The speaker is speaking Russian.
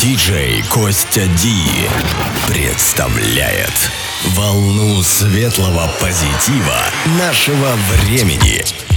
Диджей Костя Ди представляет волну светлого позитива нашего времени.